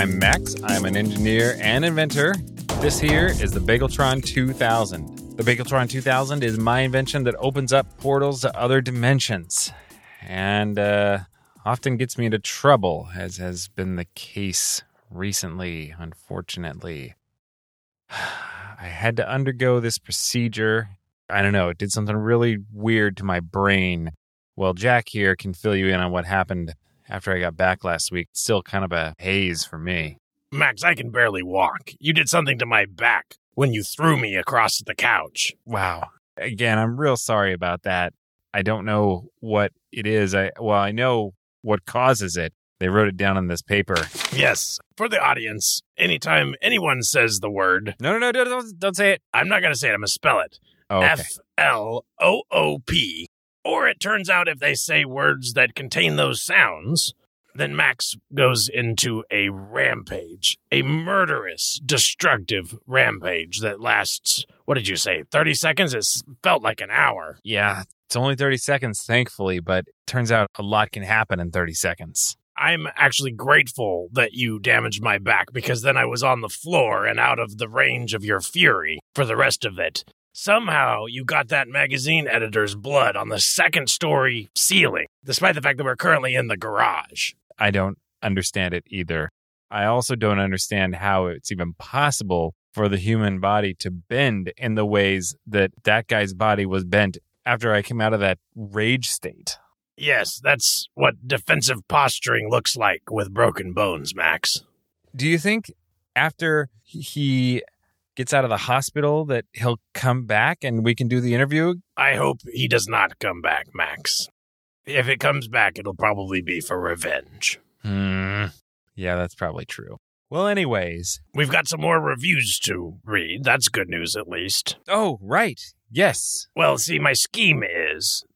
I'm Max. I'm an engineer and inventor. This here is the Bageltron 2000. The Bageltron 2000 is my invention that opens up portals to other dimensions and uh, often gets me into trouble, as has been the case recently, unfortunately. I had to undergo this procedure. I don't know, it did something really weird to my brain. Well, Jack here can fill you in on what happened after I got back last week. Still kind of a haze for me. Max, I can barely walk. You did something to my back when you threw me across the couch. Wow. Again, I'm real sorry about that. I don't know what it is. I well, I know what causes it. They wrote it down on this paper. Yes, for the audience, anytime anyone says the word, No, no, no, don't, don't, don't say it. I'm not going to say it, I'm going to spell it Oh. F L O O P. Or it turns out if they say words that contain those sounds, then Max goes into a rampage, a murderous, destructive rampage that lasts, what did you say, 30 seconds? It felt like an hour. yeah, it's only 30 seconds, thankfully, but turns out a lot can happen in 30 seconds. I'm actually grateful that you damaged my back because then I was on the floor and out of the range of your fury for the rest of it. Somehow you got that magazine editor's blood on the second story ceiling, despite the fact that we're currently in the garage. I don't understand it either. I also don't understand how it's even possible for the human body to bend in the ways that that guy's body was bent after I came out of that rage state. Yes, that's what defensive posturing looks like with broken bones, Max. Do you think after he gets out of the hospital that he'll come back and we can do the interview? I hope he does not come back, Max. If it comes back, it'll probably be for revenge. Hmm. Yeah, that's probably true. Well, anyways. We've got some more reviews to read. That's good news, at least. Oh, right. Yes. Well, see, my scheme is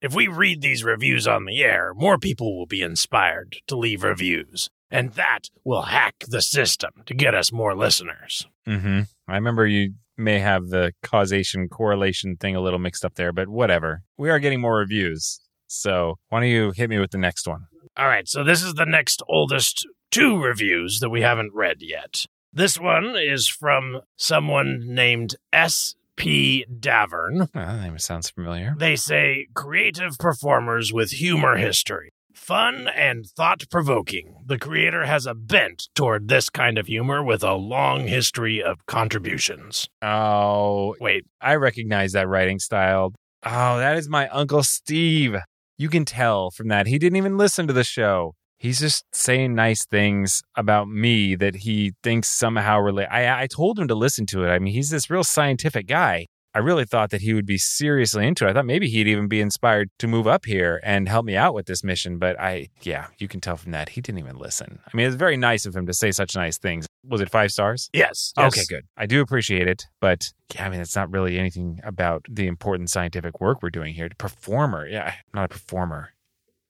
if we read these reviews on the air, more people will be inspired to leave reviews. And that will hack the system to get us more listeners. Mm-hmm. I remember you may have the causation correlation thing a little mixed up there, but whatever. We are getting more reviews. So why don't you hit me with the next one? All right, so this is the next oldest two reviews that we haven't read yet. This one is from someone named S.P. Davern. Oh, that name sounds familiar. They say creative performers with humor history. Fun and thought provoking. The creator has a bent toward this kind of humor with a long history of contributions. Oh, Wait, I recognize that writing style. Oh, that is my Uncle Steve. You can tell from that. He didn't even listen to the show. He's just saying nice things about me that he thinks somehow relate. I, I told him to listen to it. I mean, he's this real scientific guy. I really thought that he would be seriously into it. I thought maybe he'd even be inspired to move up here and help me out with this mission. But I, yeah, you can tell from that he didn't even listen. I mean, it's very nice of him to say such nice things. Was it five stars? yes. yes. Okay, good. I do appreciate it, but yeah, I mean, it's not really anything about the important scientific work we're doing here. Performer, yeah, I'm not a performer,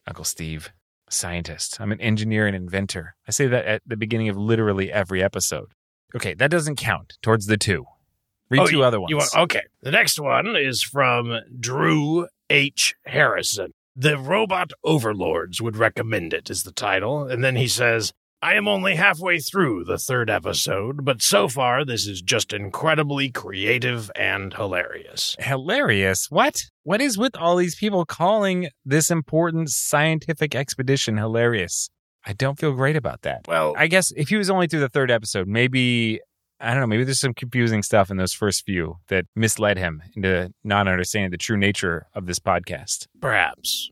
Uncle Steve. Scientist. I'm an engineer and inventor. I say that at the beginning of literally every episode. Okay, that doesn't count towards the two. Read Oh, two you- other ones. You want, okay. The next one is from Drew H. Harrison. The Robot Overlords would recommend it, is the title. And then he says, I am only halfway through the third episode, but so far this is just incredibly creative and hilarious. hilarious. What? What is with all these people calling this important scientific expedition hilarious? I don't feel great about that. Well, I guess if he was only through the third episode, maybe I don't know, maybe there's some confusing stuff in those first few that misled him into not understanding the true nature of this podcast. perhaps.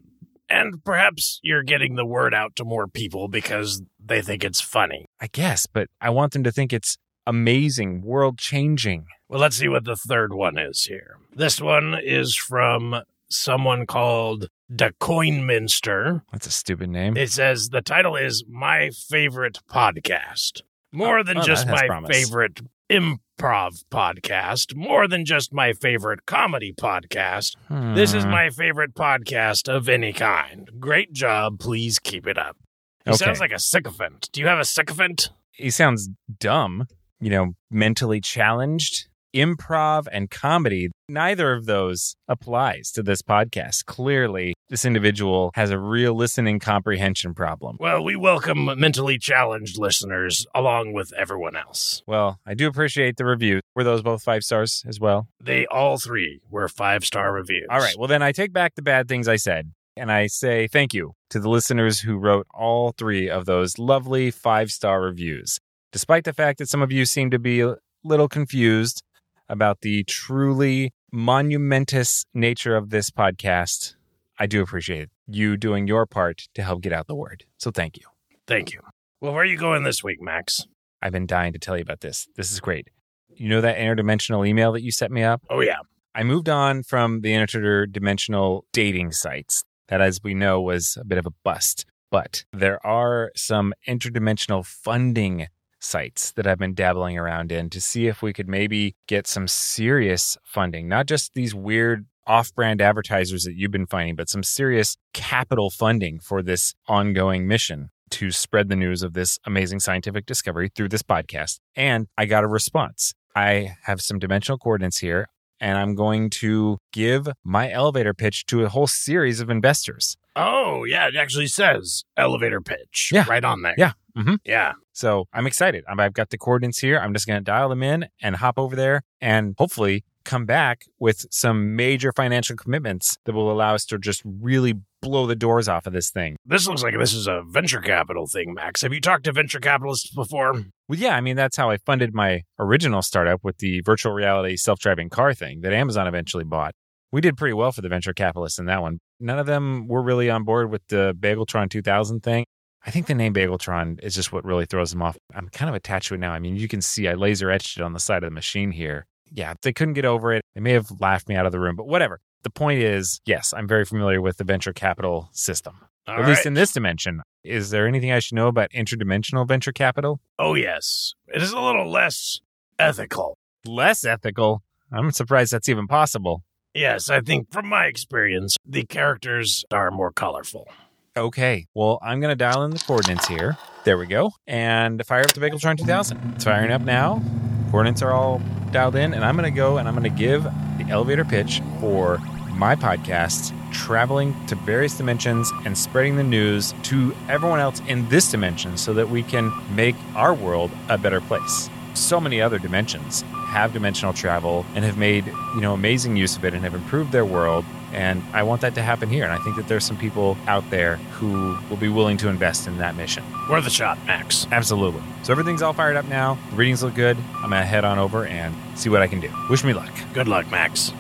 And perhaps you're getting the word out to more people because they think it's funny. I guess, but I want them to think it's amazing, world changing. Well, let's see what the third one is here. This one is from someone called Da Coinminster. That's a stupid name. It says the title is My Favorite Podcast. More than Oh, just my promise. favorite improv podcast, more than just my favorite comedy podcast. This is Hmm. my favorite podcast of any kind. Great job. Please keep it up. He Okay. sounds like a sycophant. Do you have a sycophant? He sounds dumb, you know, mentally challenged. Improv and comedy. Neither of those applies to this podcast. Clearly, this individual has a real listening comprehension problem. Well, we welcome mentally challenged listeners along with everyone else. Well, I do appreciate the review. Were those both five stars as well? They all three were five star reviews. All right. Well, then I take back the bad things I said. And I say thank you to the listeners who wrote all three of those lovely five star reviews. Despite the fact that some of you seem to be a little confused about the truly monumentous nature of this podcast, I do appreciate you doing your part to help get out the word. So thank you. Thank you. Well, where are you going this week, Max? I've been dying to tell you about this. This is great. You know that interdimensional email that you set me up? Oh, yeah. I moved on from the interdimensional dating sites that, as we know, was a bit of a bust. But there are some interdimensional funding sites that I've been dabbling around in to see if we could maybe get some serious funding, not just these weird off brand advertisers that you've been finding, but some serious capital funding for this ongoing mission to spread the news of this amazing scientific discovery through this podcast. And I got a response. I have some dimensional coordinates here, and I'm going to give my elevator pitch to a whole series of investors. Oh, yeah. It actually says elevator pitch Yeah. right on there. Yeah. hmm Yeah. So I'm excited. I've got the coordinates here. I'm just going to dial them in and hop over there and hopefully come back with some major financial commitments that will allow us to just really blow the doors off of this thing. This looks like this is a venture capital thing, Max. Have you talked to venture capitalists before? Well, yeah, I mean, that's how I funded my original startup with the virtual reality self driving car thing that Amazon eventually bought. We did pretty well for the venture capitalists in that one. None of them were really on board with the Bageltron 2000 thing. I think the name Bageltron is just what really throws them off. I'm kind of attached to it now. I mean, you can see I laser etched it on the side of the machine here. Yeah, they couldn't get over it. They may have laughed me out of the room, but whatever. The point is, yes, I'm very familiar with the venture capital system, All at least in this dimension. Is there anything I should know about interdimensional venture capital? Oh, yes. It is a little less ethical. less ethical. I'm surprised that's even possible. Yes, I think from my experience, the characters are more colorful. Okay, well, I'm going to dial in the coordinates here. There we go. And fire up the Bageltron 2000. It's firing up now. Coordinates are all dialed in, and I'm going to go and I'm going to give the elevator pitch for my podcast, traveling to various dimensions and spreading the news to everyone else in this dimension so that we can make our world a better place. So many other dimensions have dimensional travel and have made, you know, amazing use of it and have improved their world. And I want that to happen here. And I think that there's some people out there who will be willing to invest in that mission. Worth a shot, Max. Absolutely. So everything's all fired up now. The readings look good. I'm going to head on over and see what I can do. Wish me luck. Good luck, Max.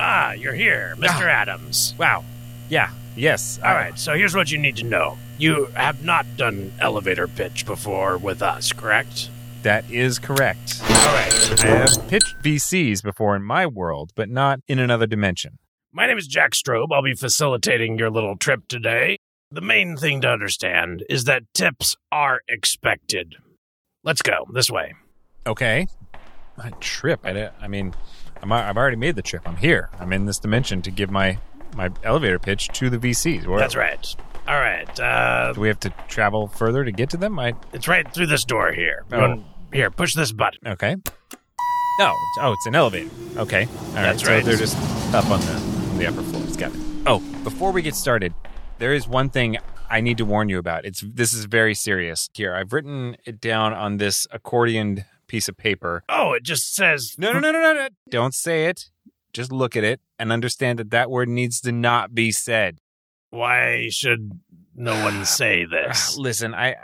Ah, you're here, Mr. Adams. Wow. Yeah. Yes. All right, so here's what you need to know. You have not done elevator pitch before with us, correct? That is correct. All right. I have pitched VCs before in my world, but not in another dimension. My name is Jack Strobe. I'll be facilitating your little trip today. The main thing to understand is that tips are expected. Let's go this way. Okay. My trip. I, I mean, I'm, I've already made the trip. I'm here. I'm in this dimension to give my, my elevator pitch to the VCs. Where, That's right. All right. Uh, Do we have to travel further to get to them? I it's right through this door here. Oh. Here, push this button. okay. No. Oh, it's an elevator. Okay. All right. That's so right. they're just up on the the upper floors. It. Oh, before we get started, there is one thing I need to warn you about. It's this is very serious. Here, I've written it down on this accordioned piece of paper. Oh, it just says No, no, no, no, no, no. Don't say it. Just look at it and understand that that word needs to not be said. Why should no one say this? Listen, I,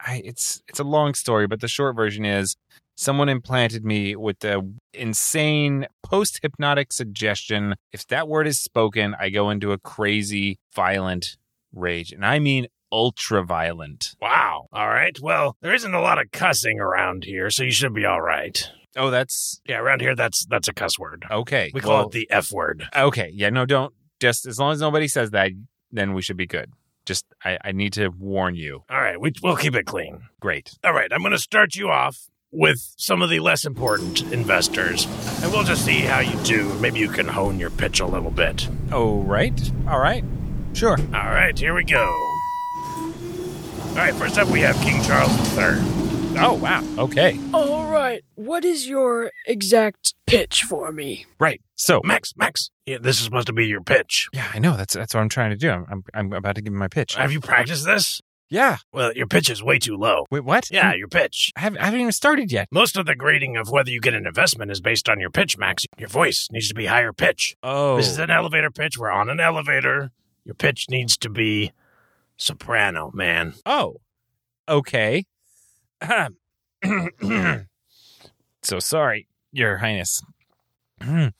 I, it's it's a long story, but the short version is someone implanted me with the insane post hypnotic suggestion. If that word is spoken, I go into a crazy, violent rage, and I mean ultra violent. Wow. All right. Well, there isn't a lot of cussing around here, so you should be all right. Oh, that's Yeah, around here that's that's a cuss word. okay. We call Well, it the F word. okay. Yeah, no, don't. Just as long as nobody says that, then we should be good. Just I, I need to warn you. All right, we, we'll keep it clean. Great. All right, I'm going to start you off with some of the less important investors, and we'll just see how you do. Maybe you can hone your pitch a little bit. Oh, right. All right. Sure. All right, here we go. All right, first up we have King Charles III. Oh, wow. Okay. All right. What is your exact pitch for me. Right. So, Max, Max, yeah, this is supposed to be your pitch. yeah, I know. That's that's what I'm trying to do. I'm I'm, I'm about to give him my pitch. Have you practiced this? Yeah. Well, your pitch is way too low. Wait, what? Yeah, your pitch. I haven't, I haven't even started yet. Most of the grading of whether you get an investment is based on your pitch, Max. Your voice needs to be higher pitch. Oh. This is an elevator pitch. We're on an elevator. Your pitch needs to be soprano, man. Oh. Okay. So sorry, Your Highness.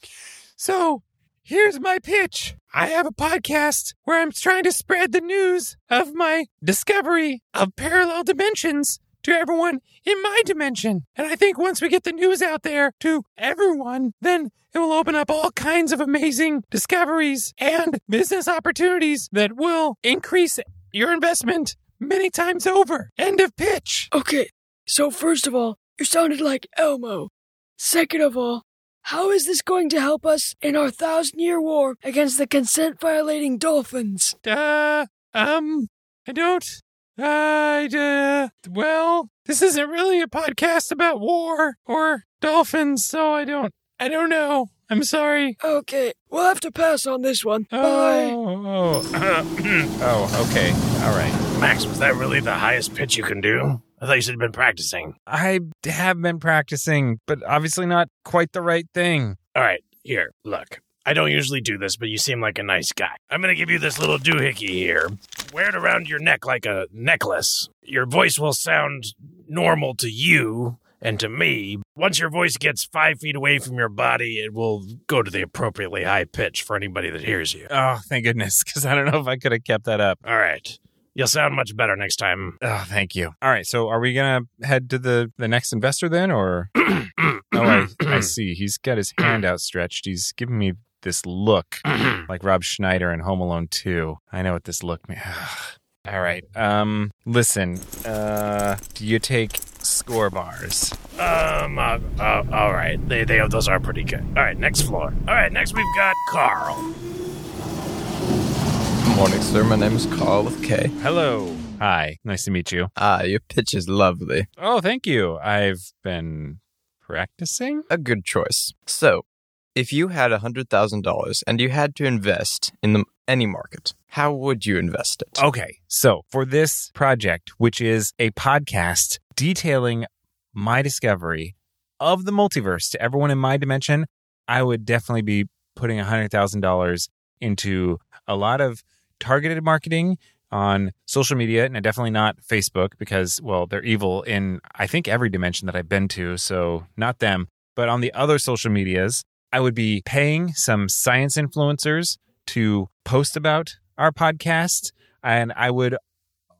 so here's my pitch. I have a podcast where I'm trying to spread the news of my discovery of parallel dimensions to everyone in my dimension. And I think once we get the news out there to everyone, then it will open up all kinds of amazing discoveries and business opportunities that will increase your investment many times over. End of pitch. Okay, so first of all, you sounded like Elmo. Second of all, how is this going to help us in our thousand year war against the consent violating dolphins? Uh, um, I don't. I, uh, well, this isn't really a podcast about war or dolphins, so I don't, I don't know. I'm sorry. Okay, we'll have to pass on this one. Bye. Oh, oh, oh, okay. All right. Max, was that really the highest pitch you can do? I thought you said you'd been practicing. I have been practicing, but obviously not quite the right thing. All right, here, look. I don't usually do this, but you seem like a nice guy. I'm going to give you this little doohickey here. Wear it around your neck like a necklace. Your voice will sound normal to you and to me. Once your voice gets five feet away from your body, it will go to the appropriately high pitch for anybody that hears you. Oh, thank goodness, because I don't know if I could have kept that up. All right. You'll sound much better next time. Oh, thank you. All right, so are we gonna head to the the next investor then, or? oh, I, I see. He's got his hand outstretched. He's giving me this look like Rob Schneider in Home Alone 2. I know what this look means. All right. Um, listen. Uh, do you take Skor bars? Um, uh, uh, all right. They, they, those are pretty good. All right, next floor. All right, next we've got Carl. Good morning, sir. My name is Carl with K. Hello. Hi. Nice to meet you. Ah, your pitch is lovely. Oh, thank you. I've been practicing. A good choice. So, if you had a $100,000 and you had to invest in the, any market, how would you invest it? Okay. So, for this project, which is a podcast detailing my discovery of the multiverse to everyone in my dimension, I would definitely be putting $100,000 into a lot of targeted marketing on social media and definitely not Facebook because, well, they're evil in, I think, every dimension that I've been to. So, not them. But on the other social medias, I would be paying some science influencers to post about our podcast. And I would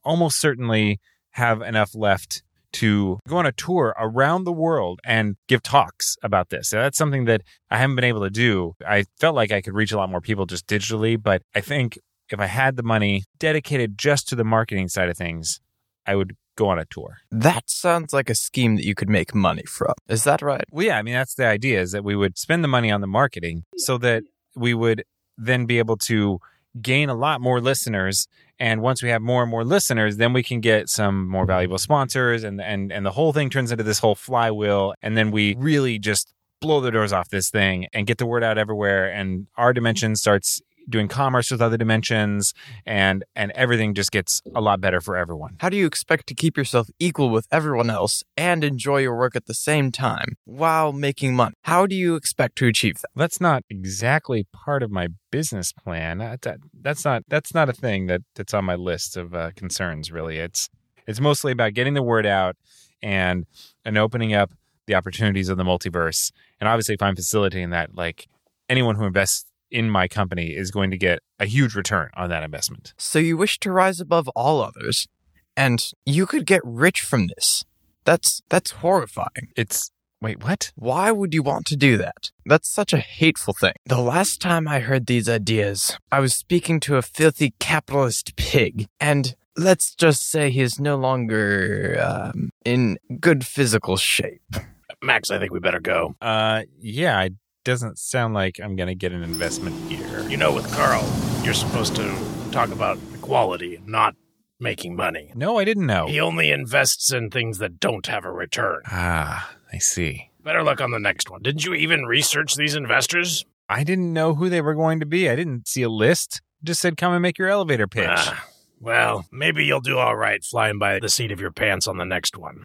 almost certainly have enough left to go on a tour around the world and give talks about this. So that's something that I haven't been able to do. I felt like I could reach a lot more people just digitally, but I think if I had the money dedicated just to the marketing side of things, I would go on a tour. That sounds like a scheme that you could make money from. Is that right? Well, yeah, I mean, that's the idea is that we would spend the money on the marketing so that we would then be able to gain a lot more listeners. And once we have more and more listeners, then we can get some more valuable sponsors and, and, and the whole thing turns into this whole flywheel. And then we really just blow the doors off this thing and get the word out everywhere. And our dimension starts doing commerce with other dimensions and and everything just gets a lot better for everyone. How do you expect to keep yourself equal with everyone else and enjoy your work at the same time while making money? How do you expect to achieve that? That's not exactly part of my business plan. That, that- that's not that's not a thing that that's on my list of uh, concerns. Really, it's it's mostly about getting the word out and and opening up the opportunities of the multiverse. And obviously, if I'm facilitating that, like anyone who invests in my company is going to get a huge return on that investment. So you wish to rise above all others, and you could get rich from this. That's that's horrifying. It's wait, what? Why would you want to do that? That's such a hateful thing. The last time I heard these ideas, I was speaking to a filthy capitalist pig, and let's just say he is no longer um, in good physical shape. Max, I think we better go. Uh, yeah, it doesn't sound like I'm going to get an investment here. You know, with Carl, you're supposed to talk about equality, not making money. No, I didn't know. He only invests in things that don't have a return. Ah, I see. Better luck on the next one. Didn't you even research these investors? I didn't know who they were going to be. I didn't see a list. Just said come and make your elevator pitch. Ah, well, maybe you'll do all right flying by the seat of your pants on the next one.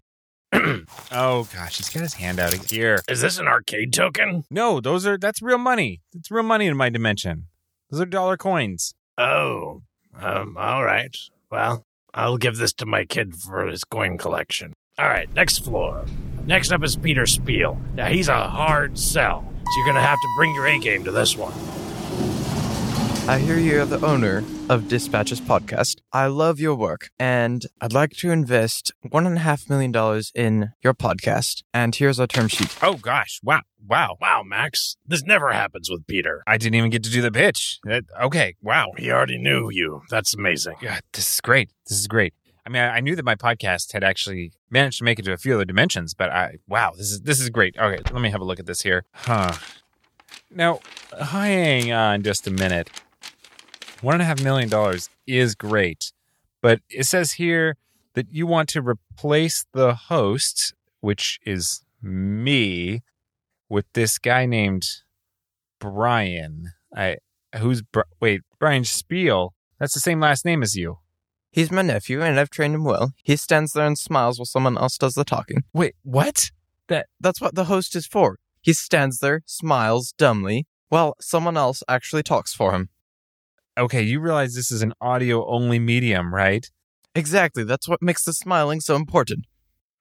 oh gosh, he's got his hand out here. Is this an arcade token? No, those are that's real money. It's real money in my dimension. Those are dollar coins. Oh, um, all right. Well, I'll give this to my kid for his coin collection. All right, next floor. Next up is Peter Spiel. Now, he's a hard sell, so you're going to have to bring your A game to this one. I hear you're the owner of Dispatches Podcast. I love your work, and I'd like to invest one and a half million dollars in your podcast. And here's our term sheet. Oh gosh, wow, wow. Wow, Max. This never happens with Peter. I didn't even get to do the pitch. That- okay, wow. He already knew you. That's amazing. God, this is great. This is great. I mean, I, I knew that my podcast had actually managed to make it to a few other dimensions, but I wow, this is this is great. Okay, let me have a look at this here. Huh. Now, hang on just a minute. One and a half million dollars is great, but it says here that you want to replace the host, which is me, with this guy named Brian. I who's wait Brian Spiel. That's the same last name as you. He's my nephew, and I've trained him well. He stands there and smiles while someone else does the talking. Wait, what? That That's what the host is for. He stands there, smiles dumbly, while someone else actually talks for him. Okay, you realize this is an audio only medium, right? Exactly, that's what makes the smiling so important.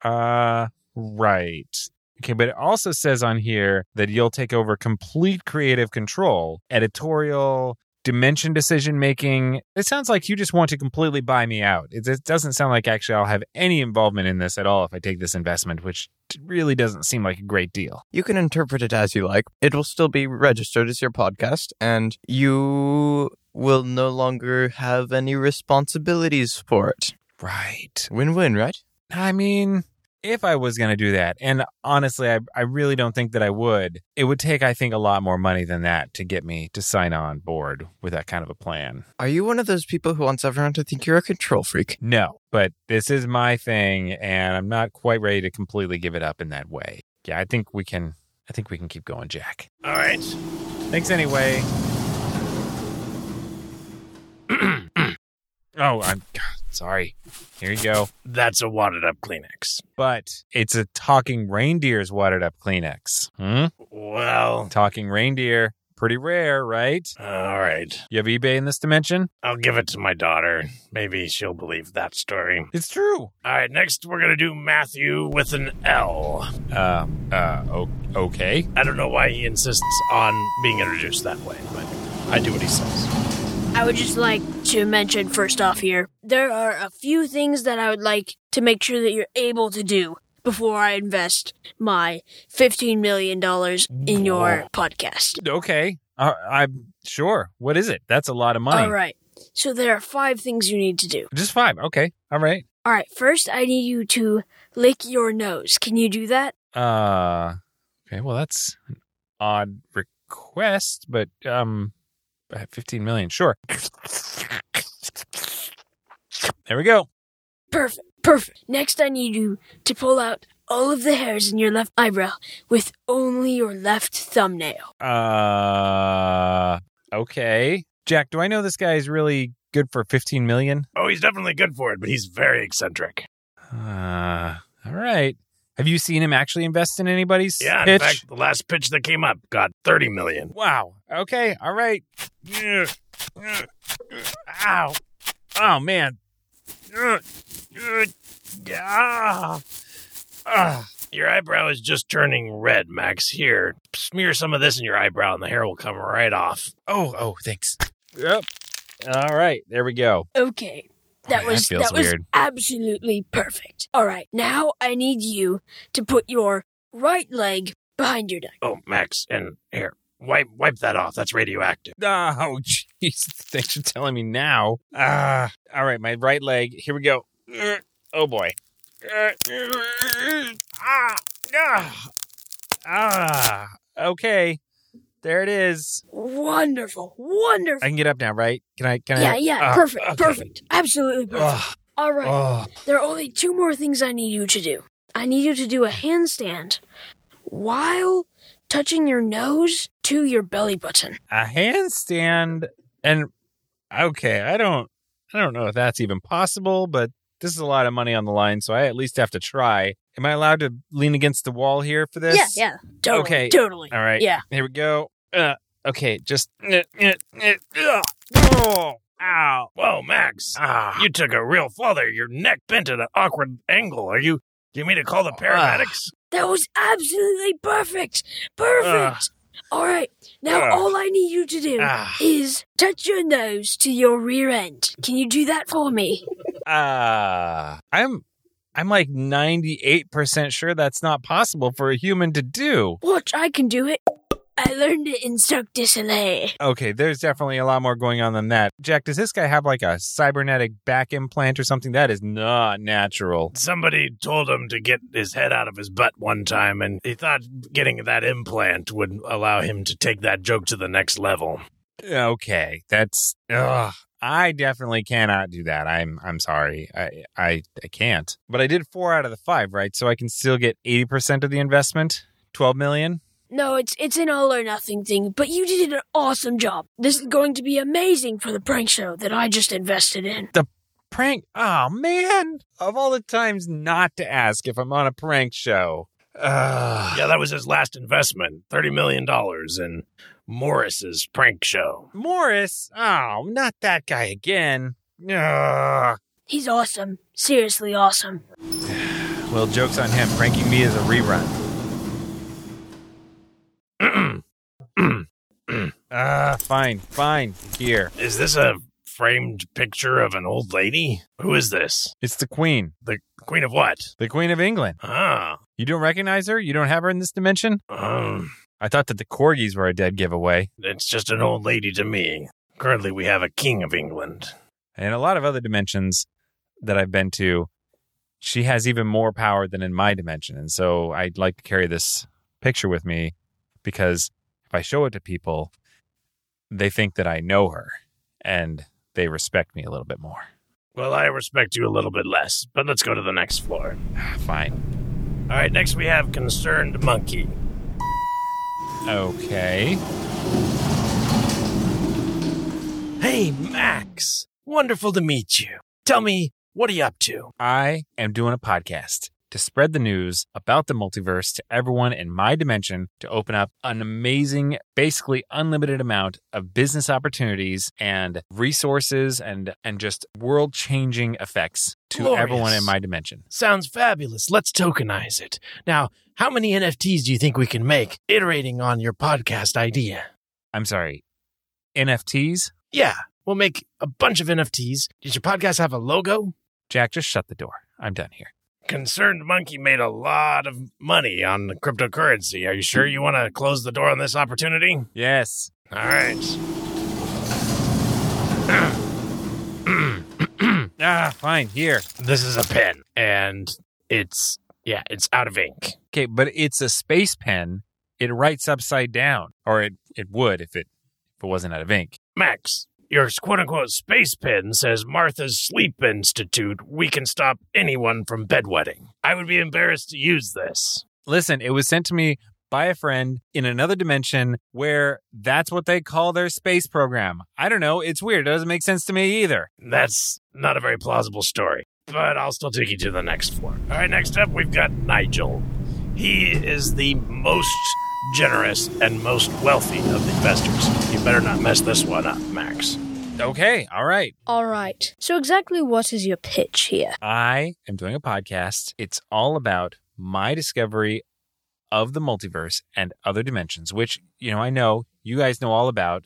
Uh, right. Okay, but it also says on here that you'll take over complete creative control, editorial, dimension decision making. It sounds like you just want to completely buy me out. It, it doesn't sound like actually I'll have any involvement in this at all if I take this investment, which really doesn't seem like a great deal. You can interpret it as you like. It will still be registered as your podcast, and you will no longer have any responsibilities for it. Right. Win win, right? I mean, if I was going to do that, and honestly, I, I really don't think that I would, it would take, I think, a lot more money than that to get me to sign on board with that kind of a plan. Are you one of those people who wants everyone to think you're a control freak? No, but this is my thing, and I'm not quite ready to completely give it up in that way. Yeah, I think we can. I think we can keep going, Jack. All right. Thanks anyway. oh, I'm sorry. Here you go. That's a wadded up Kleenex. But it's a talking reindeer's wadded up Kleenex. Hmm? Well, Talking reindeer. Pretty rare, right? all right. You have eBay in this dimension? I'll give it to my daughter. Maybe she'll believe that story. It's true. All right, next we're going to do Matthew with an L. Uh, uh, o- okay. I don't know why he insists on being introduced that way, but I do what he says. I would just like to mention first off here, there are a few things that I would like to make sure that you're able to do before I invest my $15 million in your podcast. Okay. Uh, I'm sure. What is it? That's a lot of money. All right. So there are five things you need to do. Just five. Okay. All right. All right. First, I need you to lick your nose. Can you do that? Uh, okay. Well, that's an odd request, but um, 15 million, sure. There we go. Perfect. Perfect. Next, I need you to pull out all of the hairs in your left eyebrow with only your left thumbnail. Uh, okay. Jack, do I know this guy is really good for 15 million? Oh, he's definitely good for it, but he's very eccentric. Uh, all right. Have you seen him actually invest in anybody's Yeah, in fact, the last pitch that came up got 30 million. Wow. Okay. All right. Ow. Oh man. Ah. Ah. Your eyebrow is just turning red, Max. Here, smear some of this in your eyebrow and the hair will come right off. Oh, oh, thanks. Yep. All right. There we go. Okay. That Boy, that was feels that was absolutely perfect. All right. Now I need you to put your right leg behind your neck. Oh, Max, and here, wipe wipe that off. That's radioactive. Oh, jeez. Thanks for telling me now. Ah. all right. My right leg. Here we go. Oh boy. Ah. Ah. Ah. Okay. There it is. Wonderful. Wonderful. I can get up now, right? Can I? Can yeah, I? yeah. Ah, perfect. okay. Perfect. Absolutely perfect. Ugh. All right. Oh. There are only two more things I need you to do. I need you to do a handstand while touching your nose to your belly button. A handstand and okay, I don't I don't know if that's even possible, but this is a lot of money on the line, so I at least have to try. Am I allowed to lean against the wall here for this? Yeah, yeah. Totally. Okay. Totally. All right. Yeah. Here we go. Uh, okay, just uh, uh, oh, ow. Whoa, Max. Ah. You took a real fall there. Your neck bent at an awkward angle. Are you. Do you mean to call the paramedics? That was absolutely perfect. Perfect. all right. Now Ugh. all I need you to do Ah. is touch your nose to your rear end. Can you do that for me? Uh, I'm I'm like 98% sure that's not possible for a human to do. Watch, I can do it. I learned it in Cirque du Soleil. Okay, there's definitely a lot more going on than that. Jack, does this guy have like a cybernetic back implant or something? That is not natural. Somebody told him to get his head out of his butt one time, and he thought getting that implant would allow him to take that joke to the next level. Okay, that's ugh. I definitely cannot do that. I'm I'm sorry. I, I I can't. But I did 4 out of the 5, right? So I can still get 80% of the investment? 12 million? No, it's it's an all or nothing thing, but you did an awesome job. This is going to be amazing for the prank show that I just invested in. The prank? Oh man. Of all the times not to ask if I'm on a prank show. Ugh. Yeah, that was his last investment $30 million in Morris's prank show. Morris? Oh, not that guy again. Ugh. He's awesome. Seriously awesome. Well, joke's on him. Pranking me is a rerun. Ah, fine, fine. Here. Is this a framed picture of an old lady? Who is this? It's the Queen. The Queen of what? The Queen of England. Ah, You don't recognize her? You don't have her in this dimension? um, I thought that the corgis were a dead giveaway. it's just an old lady to me. Currently, we have a King of England. And a lot of other dimensions that I've been to, she has even more power than in my dimension. And so I'd like to carry this picture with me because if I show it to people, they think that I know her and they respect me a little bit more. Well, I respect you a little bit less, but let's go to the next floor. Ah, fine. All right, next we have Concerned Monkey. Okay. Hey, Max. Wonderful to meet you. Tell me, what are you up to? I am doing a podcast to spread the news about the multiverse to everyone in my dimension to open up an amazing, basically unlimited amount of business opportunities and resources and and just world-changing effects to Glorious. everyone in my dimension. Sounds fabulous. Let's tokenize it. Now, how many NFTs do you think we can make iterating on your podcast idea? I'm sorry. NFTs? Yeah, we'll make a bunch of NFTs. Does your podcast have a logo? Jack, just shut the door. I'm done here. Concerned Monkey made a lot of money on cryptocurrency. Are you sure you want to close the door on this opportunity? Yes. All right. Ah, fine. Here. This is a pen, and it's, yeah, it's out of ink. Okay, but it's a space pen. It writes upside down, or it, it would if it if it wasn't out of ink. Max, your quote unquote space pen says Martha's Sleep Institute, we can stop anyone from bedwetting. I would be embarrassed to use this. Listen, it was sent to me by a friend in another dimension where that's what they call their space program. I don't know. It's weird. It doesn't make sense to me either. That's not a very plausible story, but I'll still take you to the next floor. All right, next up, we've got Nigel. He is the most generous and most wealthy of the investors. You better not mess this one up, Max. Okay. All right. All right. So exactly what is your pitch here? I am doing a podcast. It's all about my discovery of the multiverse and other dimensions, which, you know, I know you guys know all about.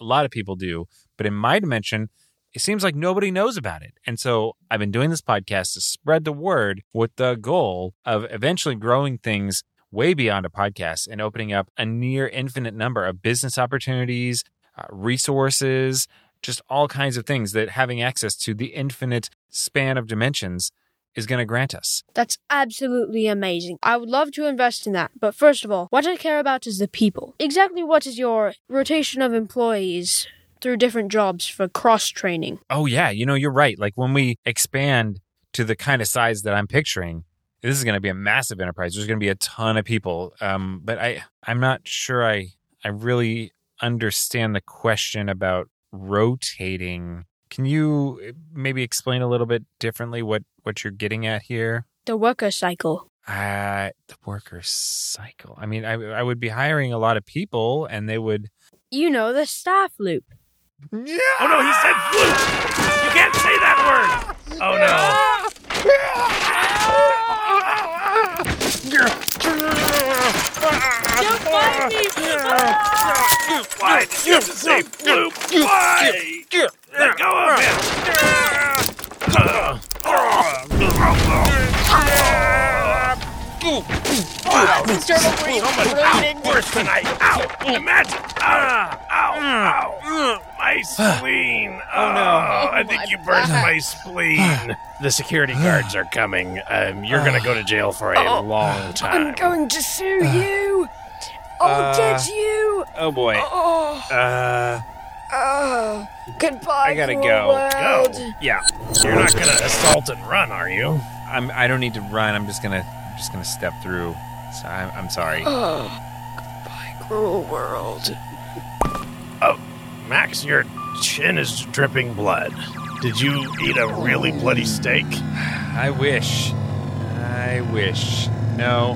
A lot of people do. But in my dimension, it seems like nobody knows about it. And so I've been doing this podcast to spread the word with the goal of eventually growing things way beyond a podcast and opening up a near infinite number of business opportunities, uh, resources, just all kinds of things that having access to the infinite span of dimensions is going to grant us. That's absolutely amazing. I would love to invest in that. But first of all, what I care about is the people. Exactly what is your rotation of employees through different jobs for cross training? Oh, yeah. You know, you're right. Like when we expand to the kind of size that I'm picturing, this is going to be a massive enterprise. There's going to be a ton of people. Um, but I, I'm not sure I, I really understand the question about rotating. Can you maybe explain a little bit differently what, what you're getting at here? The worker cycle. Uh, the worker cycle. I mean, I, I would be hiring a lot of people and they would. You know, the staff loop. Oh no, he said flute! You can't say that word! Oh no. Don't find me! Why did you say flute? Why? Let go of him! Wow, this is so much worse tonight. Ow! Imagine! Ow! Ow! Ow! My spleen! Oh no! I think you burst my spleen. The security guards are coming. Um, you're gonna go to jail for a long time. I'm going to sue you! I'll Uh, get you! Oh boy. Oh, Uh, oh. Goodbye, I gotta go. world. Go. yeah. You're not gonna assault and run, are you? I'm. I don't need to run. I'm just gonna. I'm just gonna step through. So I'm, I'm sorry. Oh, goodbye, cruel world. Oh, Max, your chin is dripping blood. Did you eat a really bloody steak? I wish. I wish. No.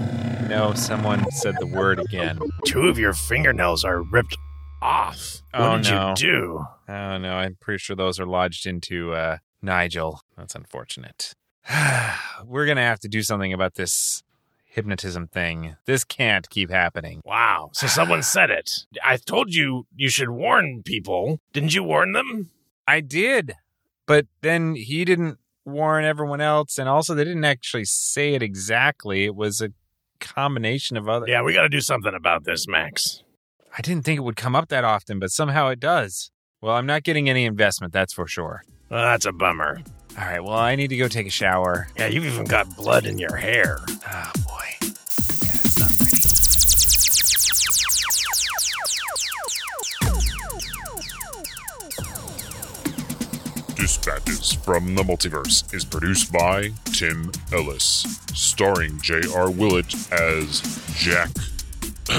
No. Someone said the word again. Two of your fingernails are ripped off. Oh, what did no. you do? Oh no. I'm pretty sure those are lodged into uh, Nigel. That's unfortunate. We're gonna have to do something about this hypnotism thing. This can't keep happening. Wow. So someone said it. I told you you should warn people. Didn't you warn them? I did, but then he didn't warn everyone else, and also they didn't actually say it exactly. It was a combination of other. Yeah, we got to do something about this, Max. I didn't think it would come up that often, but somehow it does. Well, I'm not getting any investment, that's for sure. Well, that's a bummer. All right, well, I need to go take a shower. Yeah, you've even got blood in your hair. Oh, boy. Yeah, it's not pretty. Dispatches from the Multiverse is produced by Tim Ellis, starring J.R. Willett as Jack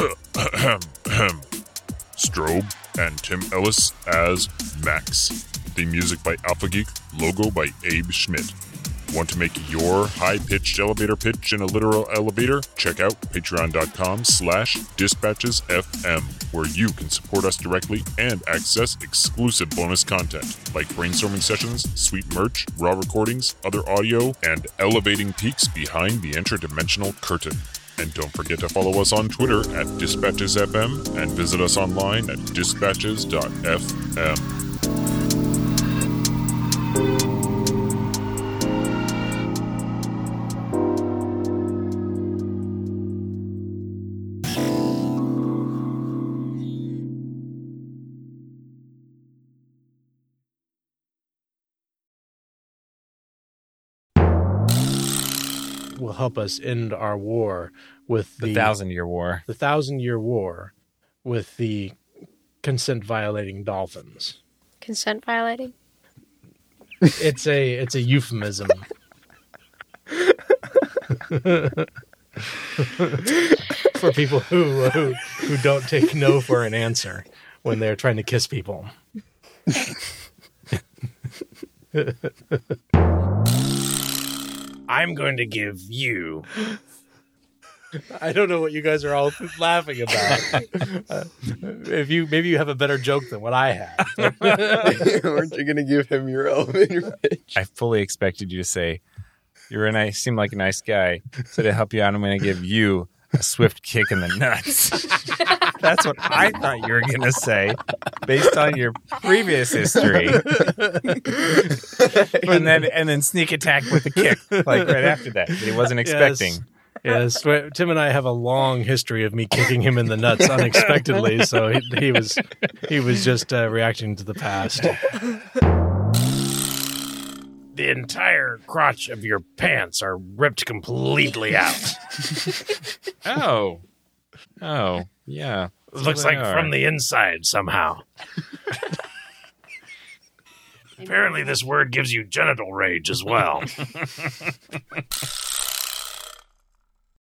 Strobe and Tim Ellis as Max. The music by Alpha Geek, logo by Abe Schmidt. Want to make your high-pitched elevator pitch in a literal elevator? Check out patreon.com slash dispatchesfm, where you can support us directly and access exclusive bonus content, like brainstorming sessions, sweet merch, raw recordings, other audio, and elevating peeks behind the interdimensional curtain. And don't forget to follow us on Twitter at dispatchesfm and visit us online at dispatches.fm. will help us end our war with The the, Thousand Year War. the thousand year war with the consent violating dolphins. Consent violating? It's a it's a euphemism. for people who, who who don't take no for an answer when they're trying to kiss people. I'm going to give you. I don't know what you guys are all laughing about. Uh, if you maybe you have a better joke than what I have. Aren't you going to give him your elevator pitch? I fully expected you to say, You're a nice, seem like a nice guy. So to help you out, I'm going to give you a swift kick in the nuts. That's what I thought you were going to say based on your previous history. and then and then sneak attack with a kick like right after that. He wasn't expecting. Yes, Yes, Tim and I have a long history of me kicking him in the nuts unexpectedly, so he, he was he was just uh, reacting to the past. The entire crotch of your pants are ripped completely out. Oh. Oh, yeah. Looks like are. from the inside somehow. Apparently, this word gives you genital rage as well.